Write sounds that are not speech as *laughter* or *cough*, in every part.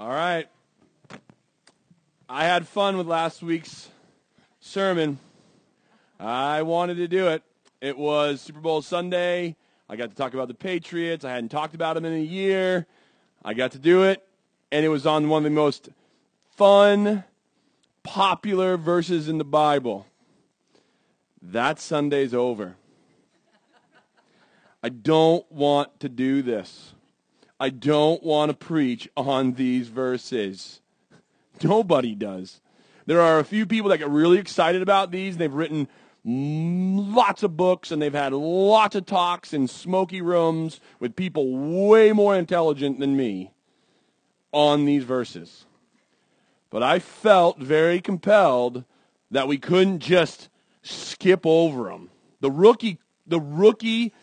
All right. I had fun with last week's sermon. I wanted to do it. It was Super Bowl Sunday. I got to talk about the Patriots. I hadn't talked about them in a year. I got to do it, and it was on one of the most fun, popular verses in the Bible. That Sunday's over. I don't want to do this. I don't want to preach on these verses. Nobody does. There are a few people that get really excited about these. They've written lots of books and they've had lots of talks in smoky rooms with people way more intelligent than me on these verses. But I felt very compelled that we couldn't just skip over them. The rookie, the rookie,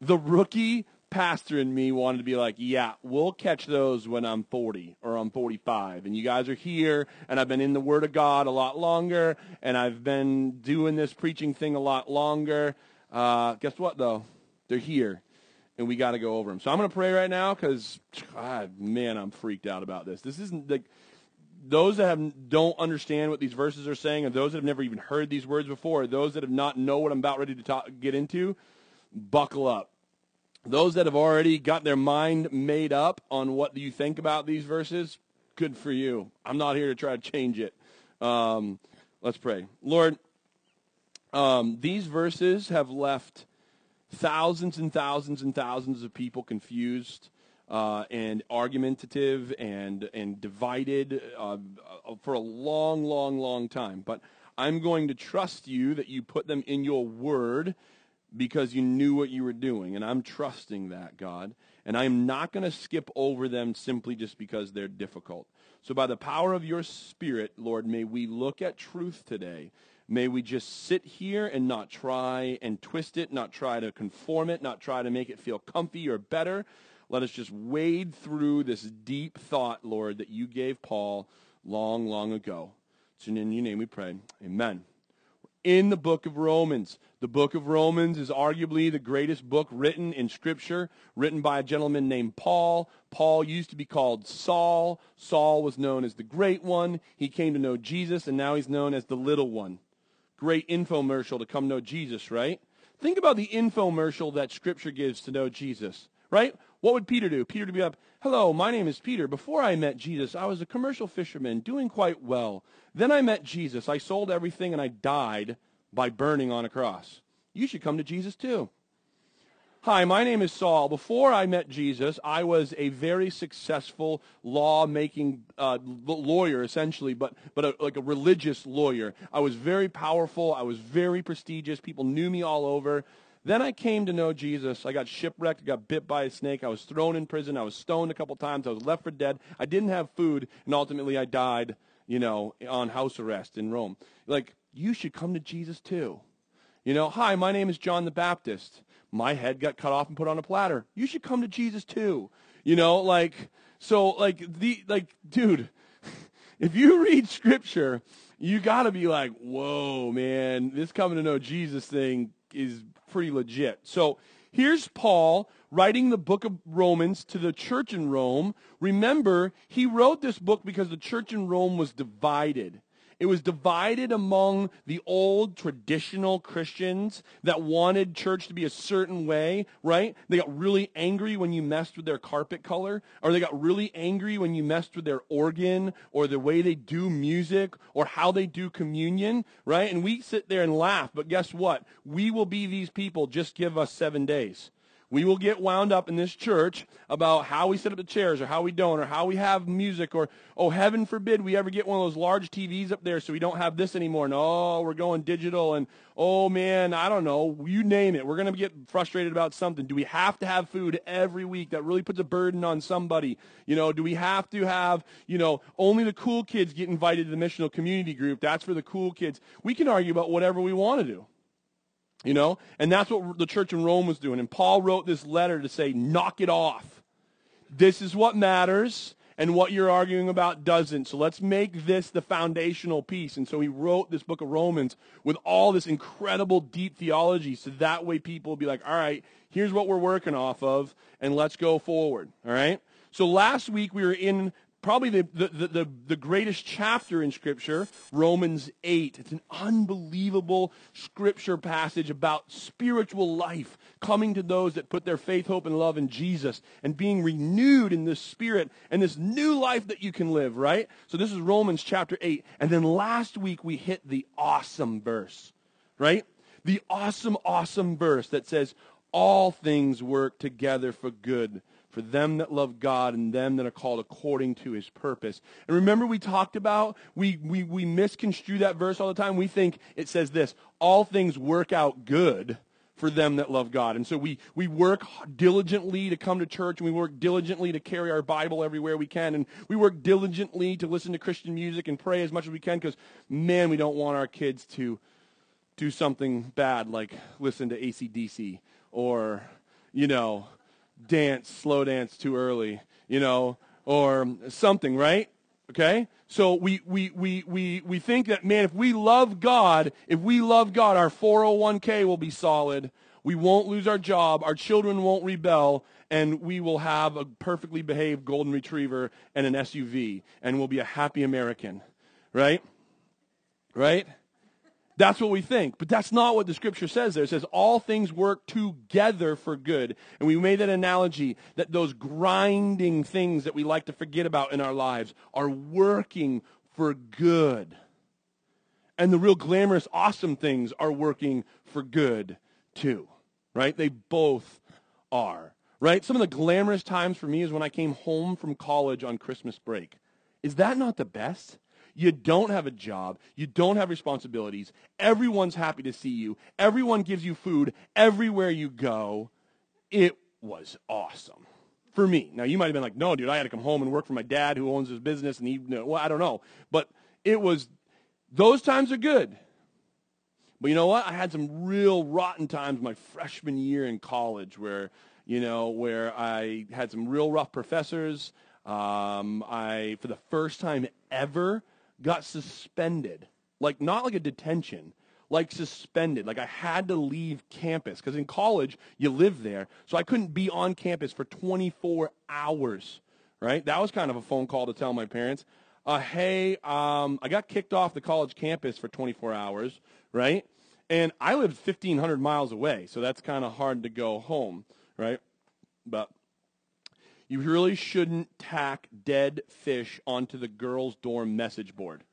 the rookie pastor in me wanted to be like, yeah, we'll catch those when I'm 40 or I'm 45. And you guys are here, and I've been in the Word of God a lot longer, and I've been doing this preaching thing a lot longer. Uh, guess what, though? They're here, and we got to go over them. So I'm going to pray right now because, God man, I'm freaked out about this. This isn't like those that have, don't understand what these verses are saying, or those that have never even heard these words before, or those that have not know what I'm about ready to talk, get into, buckle up those that have already got their mind made up on what you think about these verses, good for you. I'm not here to try to change it. Um, let's pray. Lord, um, these verses have left thousands and thousands and thousands of people confused uh, and argumentative and and divided uh, for a long, long, long time. But I'm going to trust you that you put them in your word because you knew what you were doing. And I'm trusting that, God. And I am not going to skip over them simply just because they're difficult. So, by the power of your Spirit, Lord, may we look at truth today. May we just sit here and not try and twist it, not try to conform it, not try to make it feel comfy or better. Let us just wade through this deep thought, Lord, that you gave Paul long, long ago. So in your name we pray. Amen in the book of Romans. The book of Romans is arguably the greatest book written in Scripture, written by a gentleman named Paul. Paul used to be called Saul. Saul was known as the Great One. He came to know Jesus, and now he's known as the Little One. Great infomercial to come know Jesus, right? Think about the infomercial that Scripture gives to know Jesus, right? What would Peter do? Peter would be up, hello, my name is Peter. Before I met Jesus, I was a commercial fisherman doing quite well. Then I met Jesus. I sold everything and I died by burning on a cross. You should come to Jesus too. Hi, my name is Saul. Before I met Jesus, I was a very successful law-making uh, lawyer, essentially, but but a, like a religious lawyer. I was very powerful. I was very prestigious. People knew me all over. Then I came to know Jesus. I got shipwrecked, got bit by a snake. I was thrown in prison. I was stoned a couple times. I was left for dead. I didn't have food, and ultimately I died, you know, on house arrest in Rome. Like, you should come to Jesus too. You know, hi, my name is John the Baptist. My head got cut off and put on a platter. You should come to Jesus too. You know, like, so, like, the, like, dude, *laughs* if you read scripture, you got to be like, whoa, man, this coming to know Jesus thing is pretty legit. So here's Paul writing the book of Romans to the church in Rome. Remember, he wrote this book because the church in Rome was divided. It was divided among the old traditional Christians that wanted church to be a certain way, right? They got really angry when you messed with their carpet color, or they got really angry when you messed with their organ, or the way they do music, or how they do communion, right? And we sit there and laugh, but guess what? We will be these people. Just give us seven days we will get wound up in this church about how we set up the chairs or how we don't or how we have music or, oh, heaven forbid we ever get one of those large TVs up there so we don't have this anymore. And, oh, we're going digital. And, oh, man, I don't know. You name it. We're going to get frustrated about something. Do we have to have food every week? That really puts a burden on somebody. You know, do we have to have, you know, only the cool kids get invited to the missional community group? That's for the cool kids. We can argue about whatever we want to do. You know? And that's what the church in Rome was doing. And Paul wrote this letter to say, knock it off. This is what matters, and what you're arguing about doesn't. So let's make this the foundational piece. And so he wrote this book of Romans with all this incredible deep theology. So that way people will be like, all right, here's what we're working off of, and let's go forward. All right? So last week we were in probably the, the, the, the, greatest chapter in Scripture, Romans 8. It's an unbelievable Scripture passage about spiritual life coming to those that put their faith, hope, and love in Jesus and being renewed in this Spirit and this new life that you can live, right? So this is Romans chapter 8. And then last week we hit the awesome verse, right? The awesome, awesome verse that says, all things work together for good for them that love God and them that are called according to his purpose. And remember we talked about, we, we, we misconstrue that verse all the time. We think it says this, all things work out good for them that love God. And so we, we work diligently to come to church and we work diligently to carry our Bible everywhere we can. And we work diligently to listen to Christian music and pray as much as we can because, man, we don't want our kids to do something bad like listen to ACDC or, you know, dance, slow dance too early, you know, or something, right? Okay? So we, we, we, we, we think that, man, if we love God, if we love God, our 401k will be solid. We won't lose our job. Our children won't rebel. And we will have a perfectly behaved golden retriever and an SUV. And we'll be a happy American. Right? Right? That's what we think. But that's not what the scripture says there. It says all things work together for good. And we made that analogy that those grinding things that we like to forget about in our lives are working for good. And the real glamorous, awesome things are working for good too. Right? They both are. Right? Some of the glamorous times for me is when I came home from college on Christmas break. Is that not the best? You don't have a job. You don't have responsibilities. Everyone's happy to see you. Everyone gives you food everywhere you go. It was awesome for me. Now, you might have been like, no, dude, I had to come home and work for my dad who owns his business. And he, well, I don't know. But it was, those times are good. But you know what? I had some real rotten times my freshman year in college where, you know, where I had some real rough professors. Um, I, for the first time ever, got suspended. Like, not like a detention, like suspended. Like, I had to leave campus because in college, you live there. So I couldn't be on campus for 24 hours, right? That was kind of a phone call to tell my parents, uh, hey, um, I got kicked off the college campus for 24 hours, right? And I lived 1,500 miles away, so that's kind of hard to go home, right? But you really shouldn't tack dead fish onto the girls' dorm message board.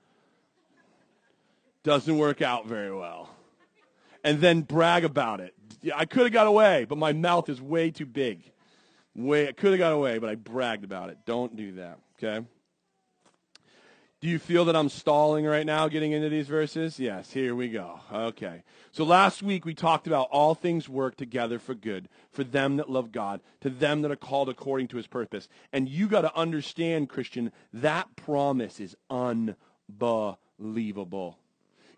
Doesn't work out very well. And then brag about it. I could have got away, but my mouth is way too big. Way, I could have got away, but I bragged about it. Don't do that, okay? Do you feel that I'm stalling right now getting into these verses? Yes, here we go. Okay. So last week we talked about all things work together for good for them that love God, to them that are called according to his purpose. And you got to understand, Christian, that promise is unbelievable.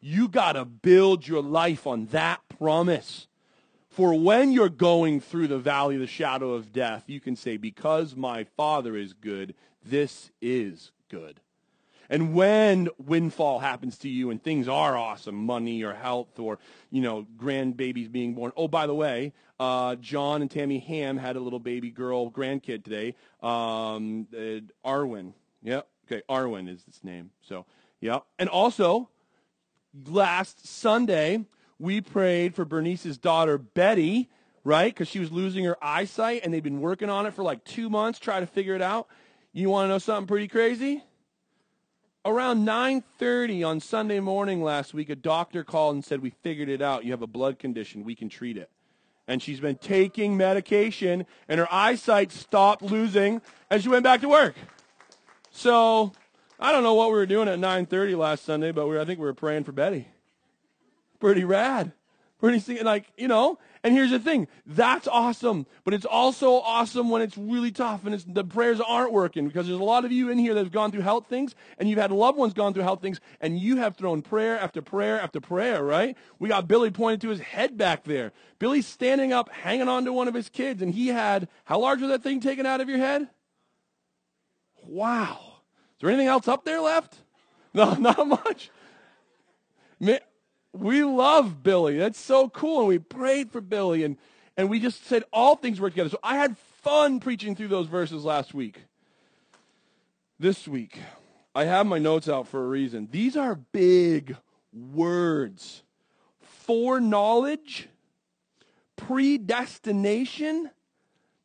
You got to build your life on that promise. For when you're going through the valley of the shadow of death, you can say, Because my Father is good, this is good. And when windfall happens to you and things are awesome, money or health or, you know, grandbabies being born. Oh, by the way, uh, John and Tammy Ham had a little baby girl grandkid today, um, uh, Arwen. Yep. Okay, Arwen is its name. So, yeah. And also, last Sunday, we prayed for Bernice's daughter, Betty, right? Because she was losing her eyesight and they'd been working on it for like two months, trying to figure it out. You want to know something pretty crazy? Around 9:30 on Sunday morning last week, a doctor called and said, "We figured it out. You have a blood condition. We can treat it." And she's been taking medication, and her eyesight stopped losing, and she went back to work. So I don't know what we were doing at 9:30 last Sunday, but we were, I think we were praying for Betty. Pretty rad. Pretty like you know. And here's the thing: that's awesome, but it's also awesome when it's really tough and the prayers aren't working because there's a lot of you in here that have gone through health things, and you've had loved ones gone through health things, and you have thrown prayer after prayer after prayer. Right? We got Billy pointing to his head back there. Billy's standing up, hanging on to one of his kids, and he had how large was that thing taken out of your head? Wow. Is there anything else up there left? *laughs* No, not much. We love Billy. That's so cool. And we prayed for Billy and, and we just said all things work together. So I had fun preaching through those verses last week. this week, I have my notes out for a reason. These are big words. Foreknowledge, predestination,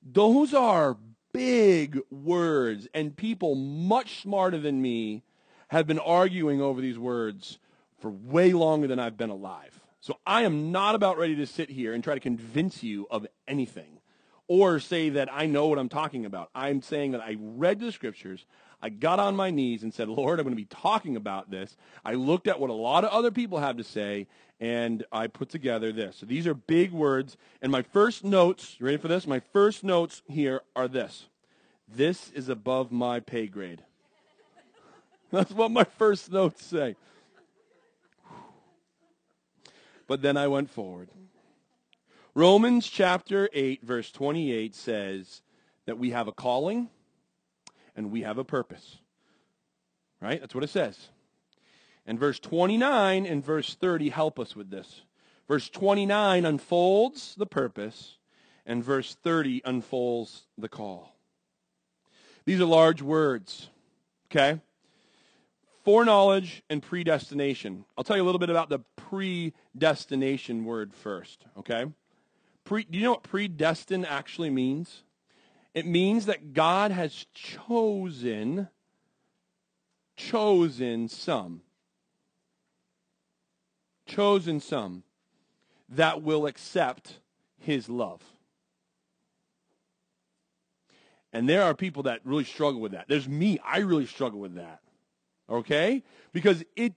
those are big words. And people much smarter than me have been arguing over these words for way longer than I've been alive. So I am not about ready to sit here and try to convince you of anything or say that I know what I'm talking about. I'm saying that I read the scriptures, I got on my knees and said, Lord, I'm going to be talking about this. I looked at what a lot of other people have to say, and I put together this. So these are big words. And my first notes, you ready for this? My first notes here are this. This is above my pay grade. *laughs* That's what my first notes say. But then I went forward. Romans chapter 8, verse 28 says that we have a calling and we have a purpose. Right? That's what it says. And verse 29 and verse 30 help us with this. Verse 29 unfolds the purpose, and verse 30 unfolds the call. These are large words, okay? Foreknowledge and predestination. I'll tell you a little bit about the predestination word first, okay? Pre, do you know what predestined actually means? It means that God has chosen chosen some chosen some that will accept his love. And there are people that really struggle with that. There's me, I really struggle with that. Okay? Because it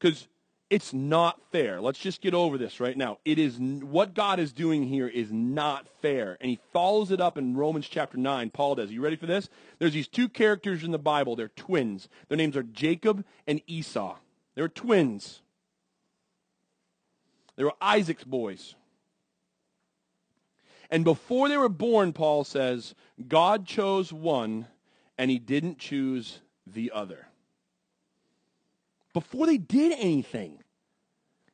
cuz it's not fair. Let's just get over this right now. It is what God is doing here is not fair. And he follows it up in Romans chapter 9. Paul does. Are you ready for this? There's these two characters in the Bible. They're twins. Their names are Jacob and Esau. They were twins. They were Isaac's boys. And before they were born, Paul says, God chose one and he didn't choose the other. Before they did anything.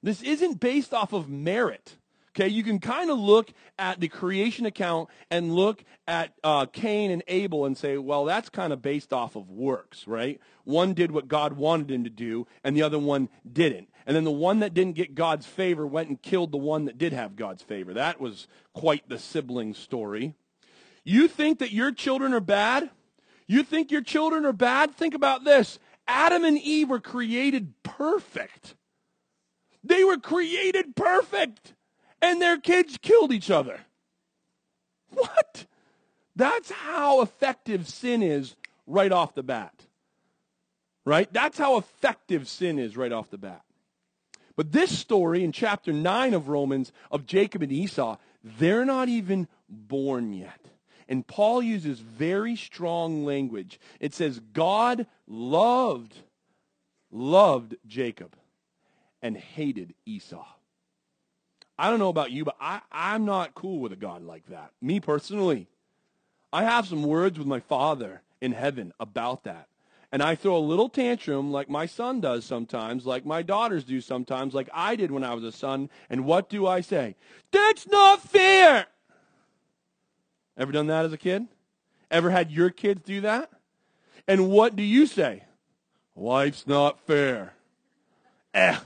This isn't based off of merit. Okay, you can kind of look at the creation account and look at uh, Cain and Abel and say, well, that's kind of based off of works, right? One did what God wanted him to do, and the other one didn't. And then the one that didn't get God's favor went and killed the one that did have God's favor. That was quite the sibling story. You think that your children are bad? You think your children are bad? Think about this Adam and Eve were created perfect. They were created perfect, and their kids killed each other. What? That's how effective sin is right off the bat. Right? That's how effective sin is right off the bat. But this story in chapter 9 of Romans of Jacob and Esau, they're not even born yet. And Paul uses very strong language. It says, God loved, loved Jacob and hated Esau. I don't know about you, but I, I'm not cool with a God like that. Me personally. I have some words with my father in heaven about that. And I throw a little tantrum like my son does sometimes, like my daughters do sometimes, like I did when I was a son. And what do I say? That's not fair! Ever done that as a kid? Ever had your kids do that? And what do you say? Life's not fair. Eh,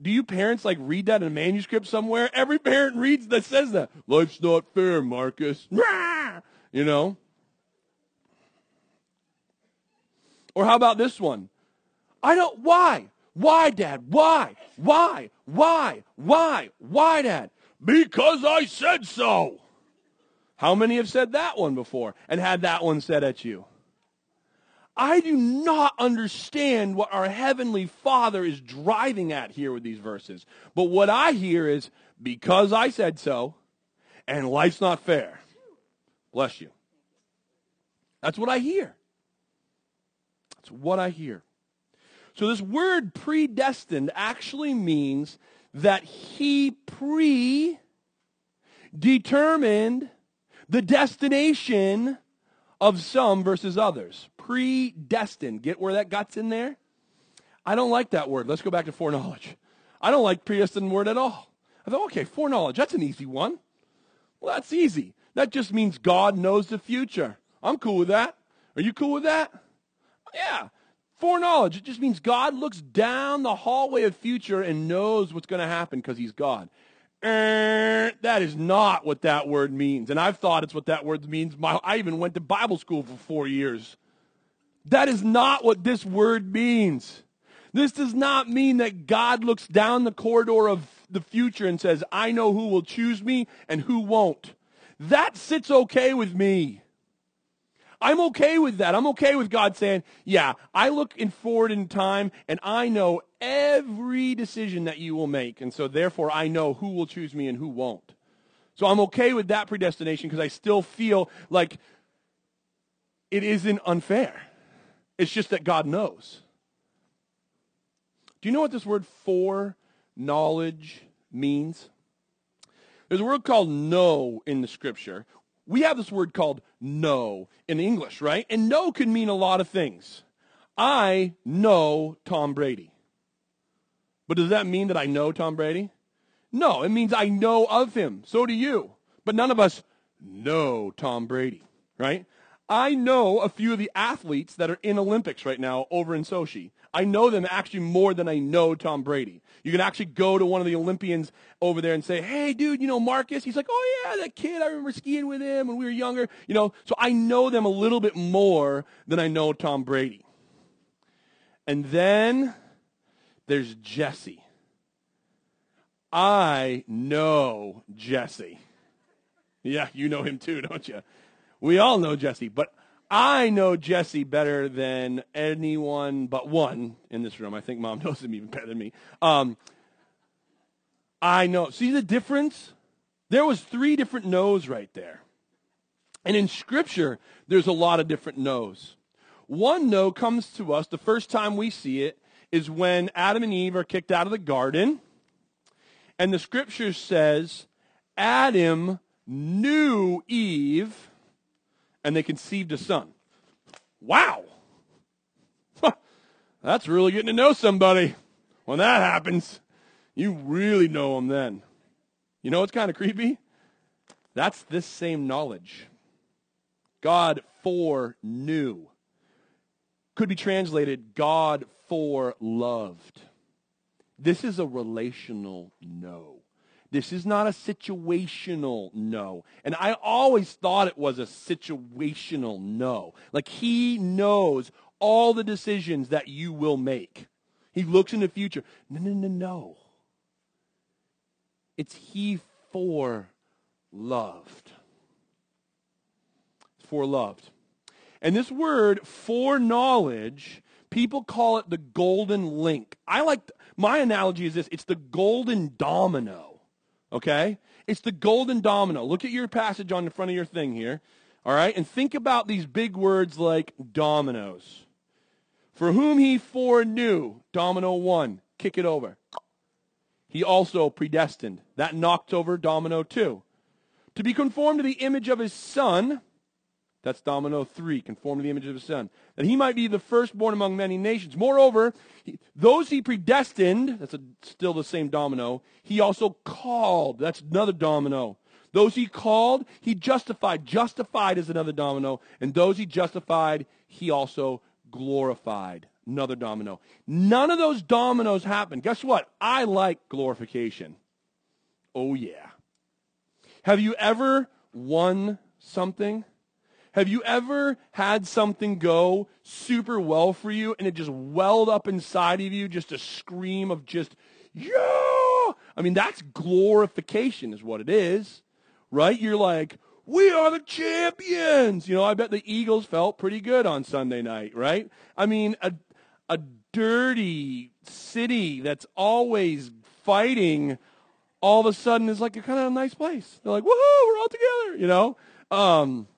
do you parents like read that in a manuscript somewhere? Every parent reads that says that. Life's not fair, Marcus. *laughs* You know? Or how about this one? I don't, why? Why, Dad? Why? Why? Why? Why? Why, Dad? Because I said so. How many have said that one before and had that one said at you? I do not understand what our Heavenly Father is driving at here with these verses. But what I hear is, because I said so, and life's not fair. Bless you. That's what I hear. That's what I hear. So this word predestined actually means that he predetermined the destination of some versus others predestined. Get where that gut's in there? I don't like that word. Let's go back to foreknowledge. I don't like predestined word at all. I thought, okay, foreknowledge, that's an easy one. Well, that's easy. That just means God knows the future. I'm cool with that. Are you cool with that? Yeah. Foreknowledge. It just means God looks down the hallway of future and knows what's going to happen because he's God. Er, that is not what that word means. And I've thought it's what that word means. My, I even went to Bible school for four years. That is not what this word means. This does not mean that God looks down the corridor of the future and says, I know who will choose me and who won't. That sits okay with me. I'm okay with that. I'm okay with God saying, yeah, I look in forward in time and I know every decision that you will make. And so therefore I know who will choose me and who won't. So I'm okay with that predestination because I still feel like it isn't unfair. It's just that God knows. Do you know what this word for knowledge means? There's a word called know in the scripture. We have this word called know in English, right? And know can mean a lot of things. I know Tom Brady. But does that mean that I know Tom Brady? No, it means I know of him. So do you. But none of us know Tom Brady, right? I know a few of the athletes that are in Olympics right now over in Sochi. I know them actually more than I know Tom Brady. You can actually go to one of the Olympians over there and say, hey, dude, you know Marcus? He's like, oh, yeah, that kid. I remember skiing with him when we were younger. You know, so I know them a little bit more than I know Tom Brady. And then there's Jesse. I know Jesse. Yeah, you know him too, *laughs* don't you? We all know Jesse, but I know Jesse better than anyone but one in this room. I think mom *laughs* knows him even better than me. Um, I know. See the difference? There was three different no's right there. And in Scripture, there's a lot of different no's. One no comes to us, the first time we see it, is when Adam and Eve are kicked out of the garden. And the Scripture says, Adam knew Eve and they conceived a son. Wow. *laughs* That's really getting to know somebody. When that happens, you really know them then. You know what's kind of creepy? That's this same knowledge. God foreknew. Could be translated God for loved. This is a relational no. This is not a situational no. And I always thought it was a situational no. Like he knows all the decisions that you will make. He looks in the future. No, no, no, no. It's he for loved. For loved. And this word foreknowledge, people call it the golden link. I like my analogy is this, it's the golden domino Okay? It's the golden domino. Look at your passage on the front of your thing here. All right? And think about these big words like dominoes. For whom he foreknew, domino one, kick it over. He also predestined. That knocked over domino two. To be conformed to the image of his son, that's domino three, conform to the image of his son. That he might be the firstborn among many nations. Moreover, he, those he predestined, that's a, still the same domino, he also called. That's another domino. Those he called, he justified. Justified is another domino. And those he justified, he also glorified. Another domino. None of those dominoes happened. Guess what? I like glorification. Oh, yeah. Have you ever won something? Have you ever had something go super well for you and it just welled up inside of you, just a scream of just, yeah? I mean, that's glorification, is what it is, right? You're like, we are the champions. You know, I bet the Eagles felt pretty good on Sunday night, right? I mean, a, a dirty city that's always fighting all of a sudden is like a kind of a nice place. They're like, woohoo, we're all together, you know? Um,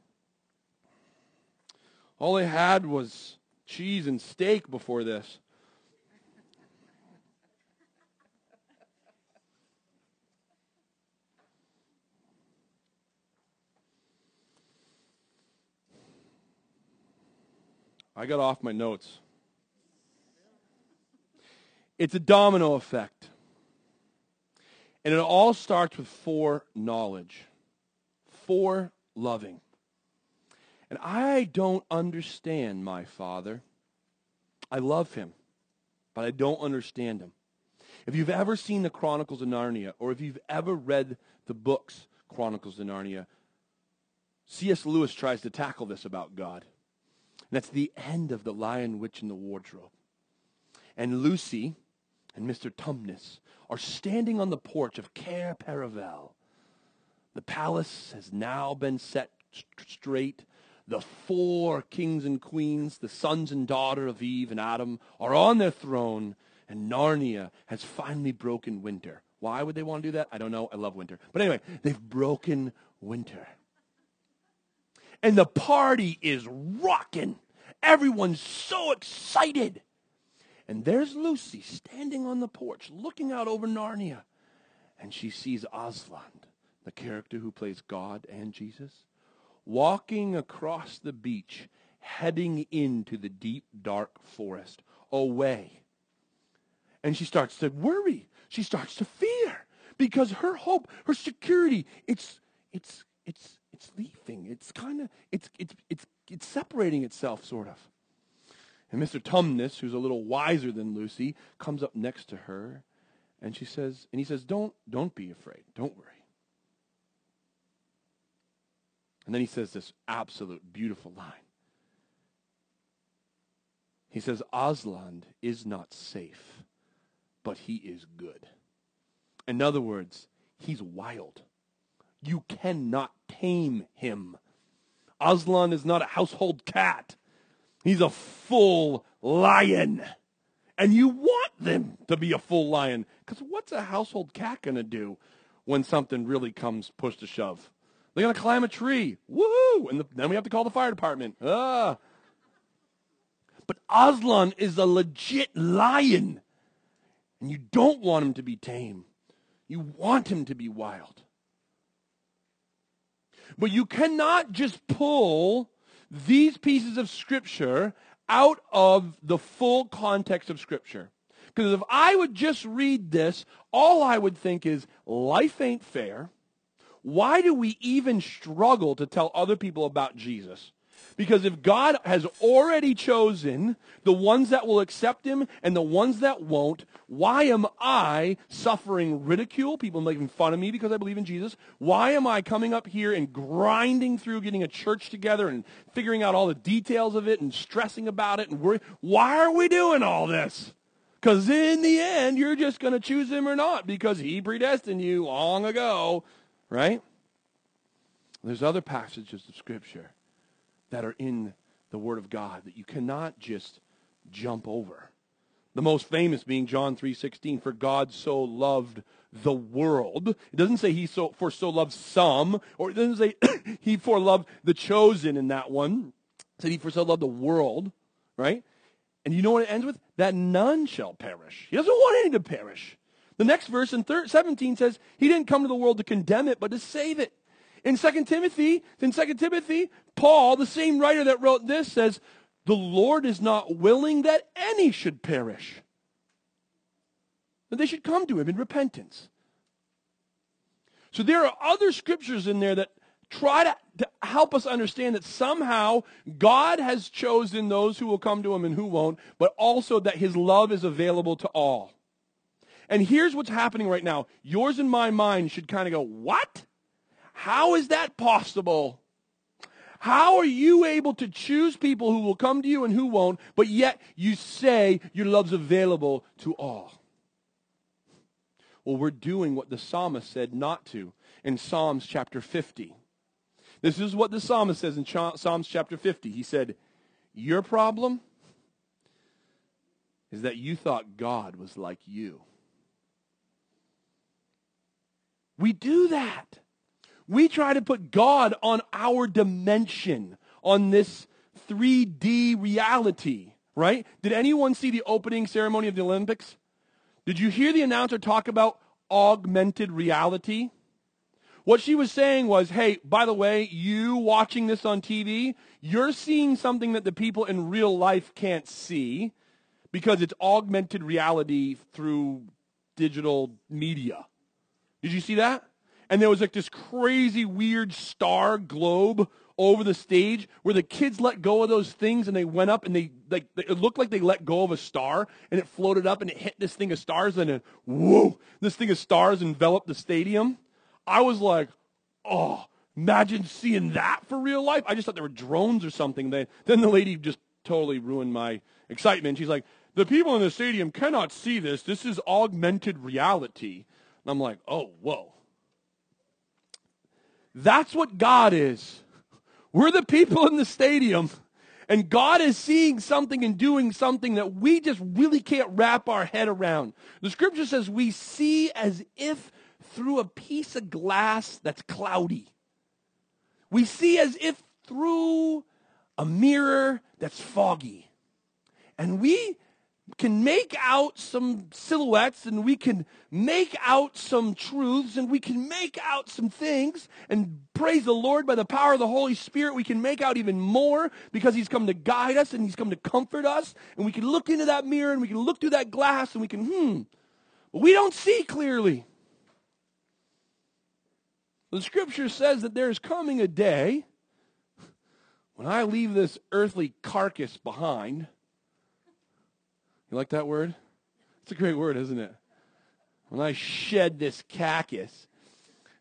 all they had was cheese and steak before this. I got off my notes. It's a domino effect. And it all starts with foreknowledge, for loving. And I don't understand my father. I love him, but I don't understand him. If you've ever seen the Chronicles of Narnia, or if you've ever read the books Chronicles of Narnia, C.S. Lewis tries to tackle this about God. And that's the end of The Lion, Witch, and the Wardrobe. And Lucy and Mr. Tumnus are standing on the porch of Cair Paravel. The palace has now been set straight. The four kings and queens, the sons and daughter of Eve and Adam, are on their throne, and Narnia has finally broken winter. Why would they want to do that? I don't know. I love winter. But anyway, they've broken winter. And the party is rocking. Everyone's so excited. And there's Lucy standing on the porch looking out over Narnia. And she sees Aslan, the character who plays God and Jesus, walking across the beach, heading into the deep, dark forest, away. And she starts to worry. She starts to fear because her hope, her security, it's, it's, it's, it's leaving. It's kind of, it's, it's, it's, it's separating itself, sort of. And Mr. Tumnus, who's a little wiser than Lucy, comes up next to her and she says, and he says, Don't, don't be afraid. Don't worry. And then he says this absolute beautiful line. He says, Aslan is not safe, but he is good. In other words, he's wild. You cannot tame him. Aslan is not a household cat. He's a full lion. And you want them to be a full lion. Because what's a household cat going to do when something really comes push to shove? They're going to climb a tree. Woo! And the, then we have to call the fire department. Ah. But Aslan is a legit lion. And you don't want him to be tame. You want him to be wild. But you cannot just pull these pieces of Scripture out of the full context of Scripture. Because if I would just read this, all I would think is life ain't fair. Why do we even struggle to tell other people about Jesus? Because if God has already chosen the ones that will accept him and the ones that won't, why am I suffering ridicule? People making fun of me because I believe in Jesus. Why am I coming up here and grinding through getting a church together and figuring out all the details of it and stressing about it and? Why are we doing all this? Because in the end, you're just going to choose him or not because he predestined you long ago, right? There's other passages of Scripture that are in the Word of God that you cannot just jump over. The most famous being John 3:16, for God so loved the world. It doesn't say he so for so loved some, or it doesn't say *clears throat* he for loved the chosen in that one. It said he for so loved the world, right? And you know what it ends with? That none shall perish. He doesn't want any to perish. The next verse in 17 says, He didn't come to the world to condemn it, but to save it. In 2 Timothy, in 2 Timothy, Paul, the same writer that wrote this, says, The Lord is not willing that any should perish. That they should come to him in repentance. So there are other scriptures in there that try to, to, help us understand that somehow God has chosen those who will come to him and who won't, but also that his love is available to all. And here's what's happening right now. Yours and my mind should kind of go, what? How is that possible? How are you able to choose people who will come to you and who won't, but yet you say your love's available to all? Well, we're doing what the psalmist said not to in Psalms chapter 50. This is what the psalmist says in Psalms chapter 50. He said, Your problem is that you thought God was like you. We do that. We try to put God on our dimension, on this 3D reality, right? Did anyone see the opening ceremony of the Olympics? Did you hear the announcer talk about augmented reality? What she was saying was, hey, by the way, you watching this on TV, you're seeing something that the people in real life can't see because it's augmented reality through digital media. Did you see that? and there was like this crazy weird star globe over the stage where the kids let go of those things and they went up and they like it looked like they let go of a star and it floated up and it hit this thing of stars and then whoa, this thing of stars enveloped the stadium. I was like, oh, imagine seeing that for real life. I just thought there were drones or something. Then then the lady just totally ruined my excitement. She's like, the people in the stadium cannot see this. This is augmented reality. And I'm like, oh, whoa. That's what God is. We're the people in the stadium, and God is seeing something and doing something that we just really can't wrap our head around. The scripture says we see as if through a piece of glass that's cloudy. We see as if through a mirror that's foggy. And we can make out some silhouettes and we can make out some truths and we can make out some things and praise the Lord by the power of the Holy Spirit. We can make out even more because He's come to guide us and He's come to comfort us. And we can look into that mirror and we can look through that glass and we can, hmm, but we don't see clearly. The scripture says that there's coming a day when I leave this earthly carcass behind you like that word? It's a great word, isn't it? When I shed this carcass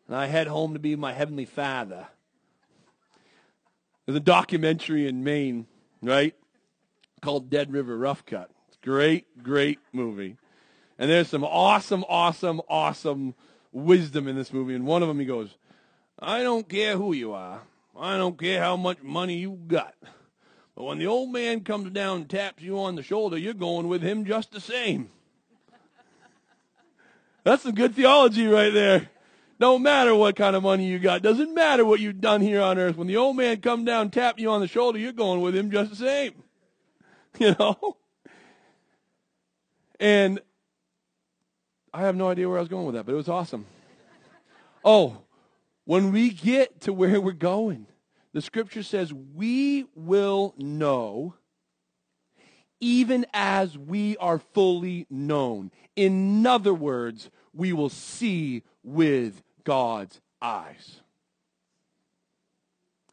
and I head home to be my heavenly father. There's a documentary in Maine, right? Called Dead River Rough Cut. Great, great movie. And there's some awesome, awesome, awesome wisdom in this movie. And one of them, he goes, I don't care who you are. I don't care how much money you got. But when the old man comes down and taps you on the shoulder, you're going with him just the same. That's some good theology right there. No matter what kind of money you got, doesn't matter what you've done here on earth. When the old man comes down and tap you on the shoulder, you're going with him just the same. *laughs* You know? And I have no idea where I was going with that, but it was awesome. Oh, when we get to where we're going, the scripture says, We will know even as we are fully known. In other words, we will see with God's eyes.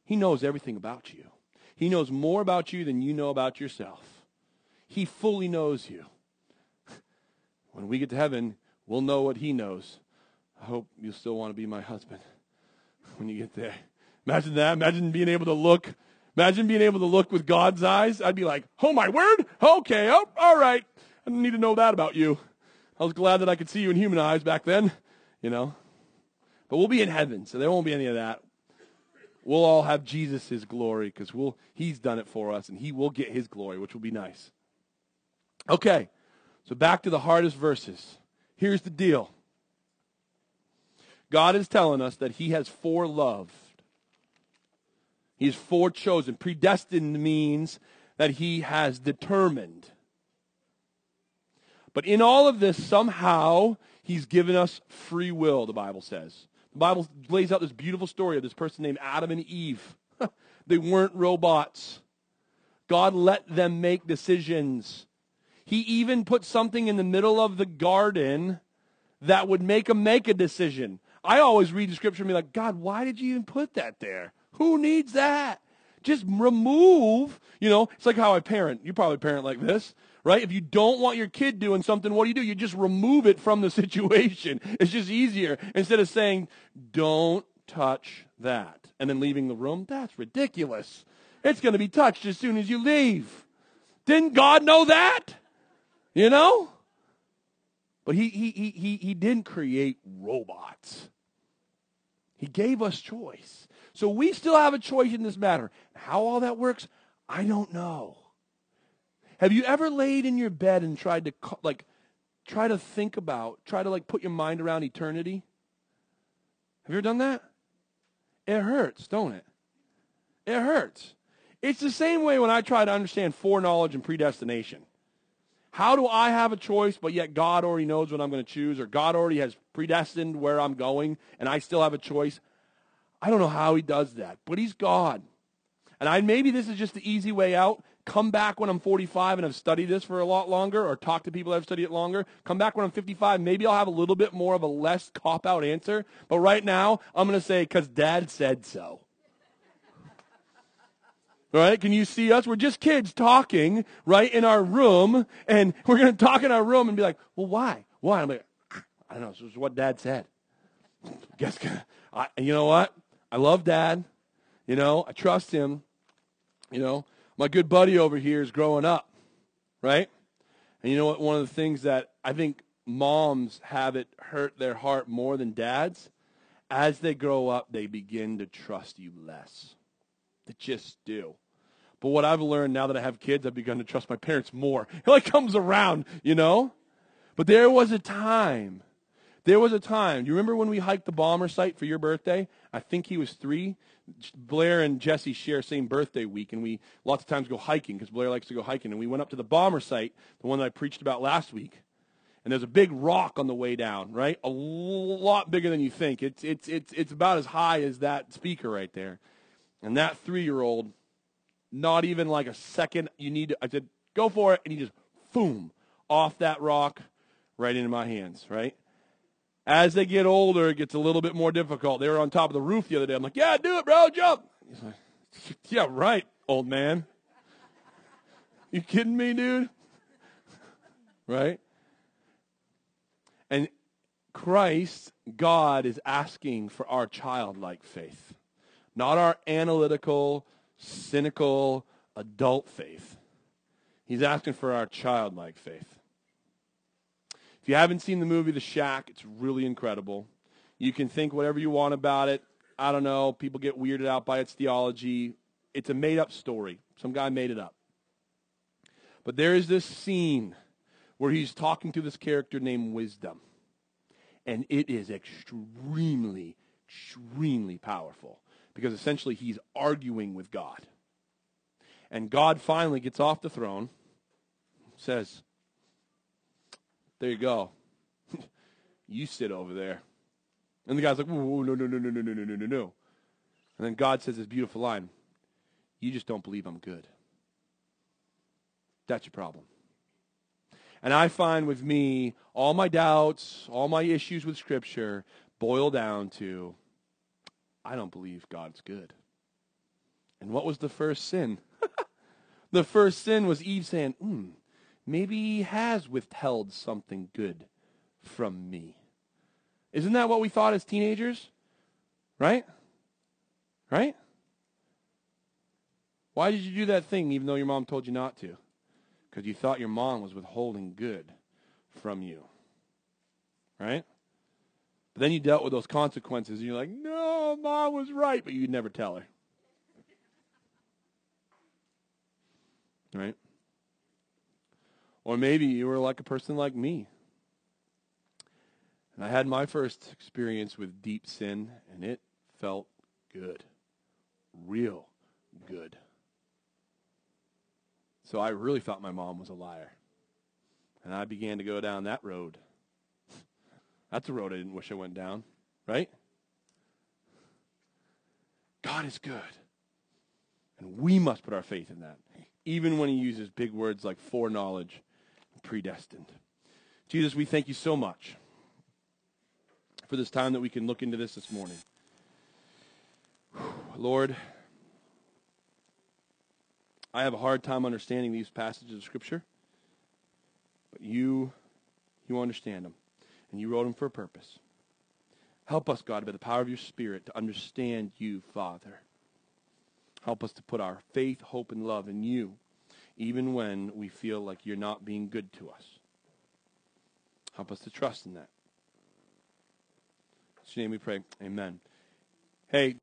He knows everything about you. He knows more about you than you know about yourself. He fully knows you. *laughs* When we get to heaven, we'll know what He knows. I hope you still want to be my husband *laughs* when you get there. Imagine that. Imagine being able to look. Imagine being able to look with God's eyes. I'd be like, oh, my word? Okay, oh, all right. I didn't need to know that about you. I was glad that I could see you in human eyes back then, you know. But we'll be in heaven, so there won't be any of that. We'll all have Jesus' glory because we'll, he's done it for us, and he will get his glory, which will be nice. Okay, so back to the hardest verses. Here's the deal God is telling us that he has foreknowledge He's forechosen. Predestined means that he has determined. But in all of this, somehow, he's given us free will, the Bible says. The Bible lays out this beautiful story of this person named Adam and Eve. *laughs* they weren't robots. God let them make decisions. He even put something in the middle of the garden that would make them make a decision. I always read the scripture and be like, God, why did you even put that there? Who needs that? Just remove, you know, it's like how I parent. You probably parent like this, right? If you don't want your kid doing something, what do you do? You just remove it from the *laughs* situation. It's just easier instead of saying, don't touch that, and then leaving the room. That's ridiculous. It's going to be touched as soon as you leave. Didn't God know that? You know? But he, he, he, he, he didn't create robots. He gave us choice. So we still have a choice in this matter. How all that works, I don't know. Have you ever laid in your bed and tried to like try to think about, try to like put your mind around eternity? Have you ever done that? It hurts, don't it? It hurts. It's the same way when I try to understand foreknowledge and predestination. How do I have a choice, but yet God already knows what I'm going to choose, or God already has predestined where I'm going, and I still have a choice? I don't know how he does that, but he's God. And I maybe this is just the easy way out. Come back when I'm 45 and I've studied this for a lot longer, or talk to people that have studied it longer. Come back when I'm 55. Maybe I'll have a little bit more of a less cop out answer. But right now, I'm going to say, because dad said so. Right? Can you see us? We're just kids talking, right, in our room, and we're going to talk in our room and be like, well, why? Why? I'm like, ah, I don't know. This is what dad said. *laughs* Guess, I, you know what? I love dad. You know, I trust him. You know, my good buddy over here is growing up, right? And you know what? One of the things that I think moms have it hurt their heart more than dads, as they grow up, they begin to trust you less. They just do. But what I've learned now that I have kids, I've begun to trust my parents more. *laughs* It like comes around, you know? But there was a time. There was a time. You remember when we hiked the bomber site for your birthday? I think he was three. Blair and Jesse share same birthday week, and we lots of times go hiking because Blair likes to go hiking. And we went up to the bomber site, the one that I preached about last week. And there's a big rock on the way down, right? A lot bigger than you think. It's it's it's it's about as high as that speaker right there. And that three year old not even like a second. You need to, I said, go for it. And he just, boom, off that rock right into my hands, right? As they get older, it gets a little bit more difficult. They were on top of the roof the other day. I'm like, yeah, do it, bro, jump. He's like, yeah, right, old man. You kidding me, dude? right? And Christ, God, is asking for our childlike faith, not our analytical, cynical adult faith. He's asking for our childlike faith. If you haven't seen the movie The Shack, it's really incredible. You can think whatever you want about it. I don't know. People get weirded out by its theology. It's a made up story. Some guy made it up. But there is this scene where he's talking to this character named Wisdom. And it is extremely, extremely powerful because essentially he's arguing with God. And God finally gets off the throne, says, There you go. *laughs* you sit over there. And the guy's like, Whoa, no, no, no, no, no, no, no, no, no. And then God says this beautiful line You just don't believe I'm good. That's your problem. And I find with me, all my doubts, all my issues with Scripture boil down to I don't believe God's good. And what was the first sin? *laughs* the first sin was Eve saying, hmm, maybe he has withheld something good from me. Isn't that what we thought as teenagers? Right? Right? Why did you do that thing even though your mom told you not to? Because you thought your mom was withholding good from you. Right? But then you dealt with those consequences, and you're like, no, mom was right, but you'd never tell her. Right? Or maybe you were like a person like me. And I had my first experience with deep sin, and it felt good. Real good. So I really thought my mom was a liar. And I began to go down that road. *laughs* That's a road I didn't wish I went down, right? God is good. And we must put our faith in that, even when he uses big words like foreknowledge predestined. Jesus, we thank you so much for this time that we can look into this this morning. Lord, I have a hard time understanding these passages of Scripture, but you, you understand them and you wrote them for a purpose. Help us, God, by the power of your Spirit, to understand you, Father. Help us to put our faith, hope, and love in you, even when we feel like you're not being good to us. Help us to trust in that. In your name we pray. Amen. Hey,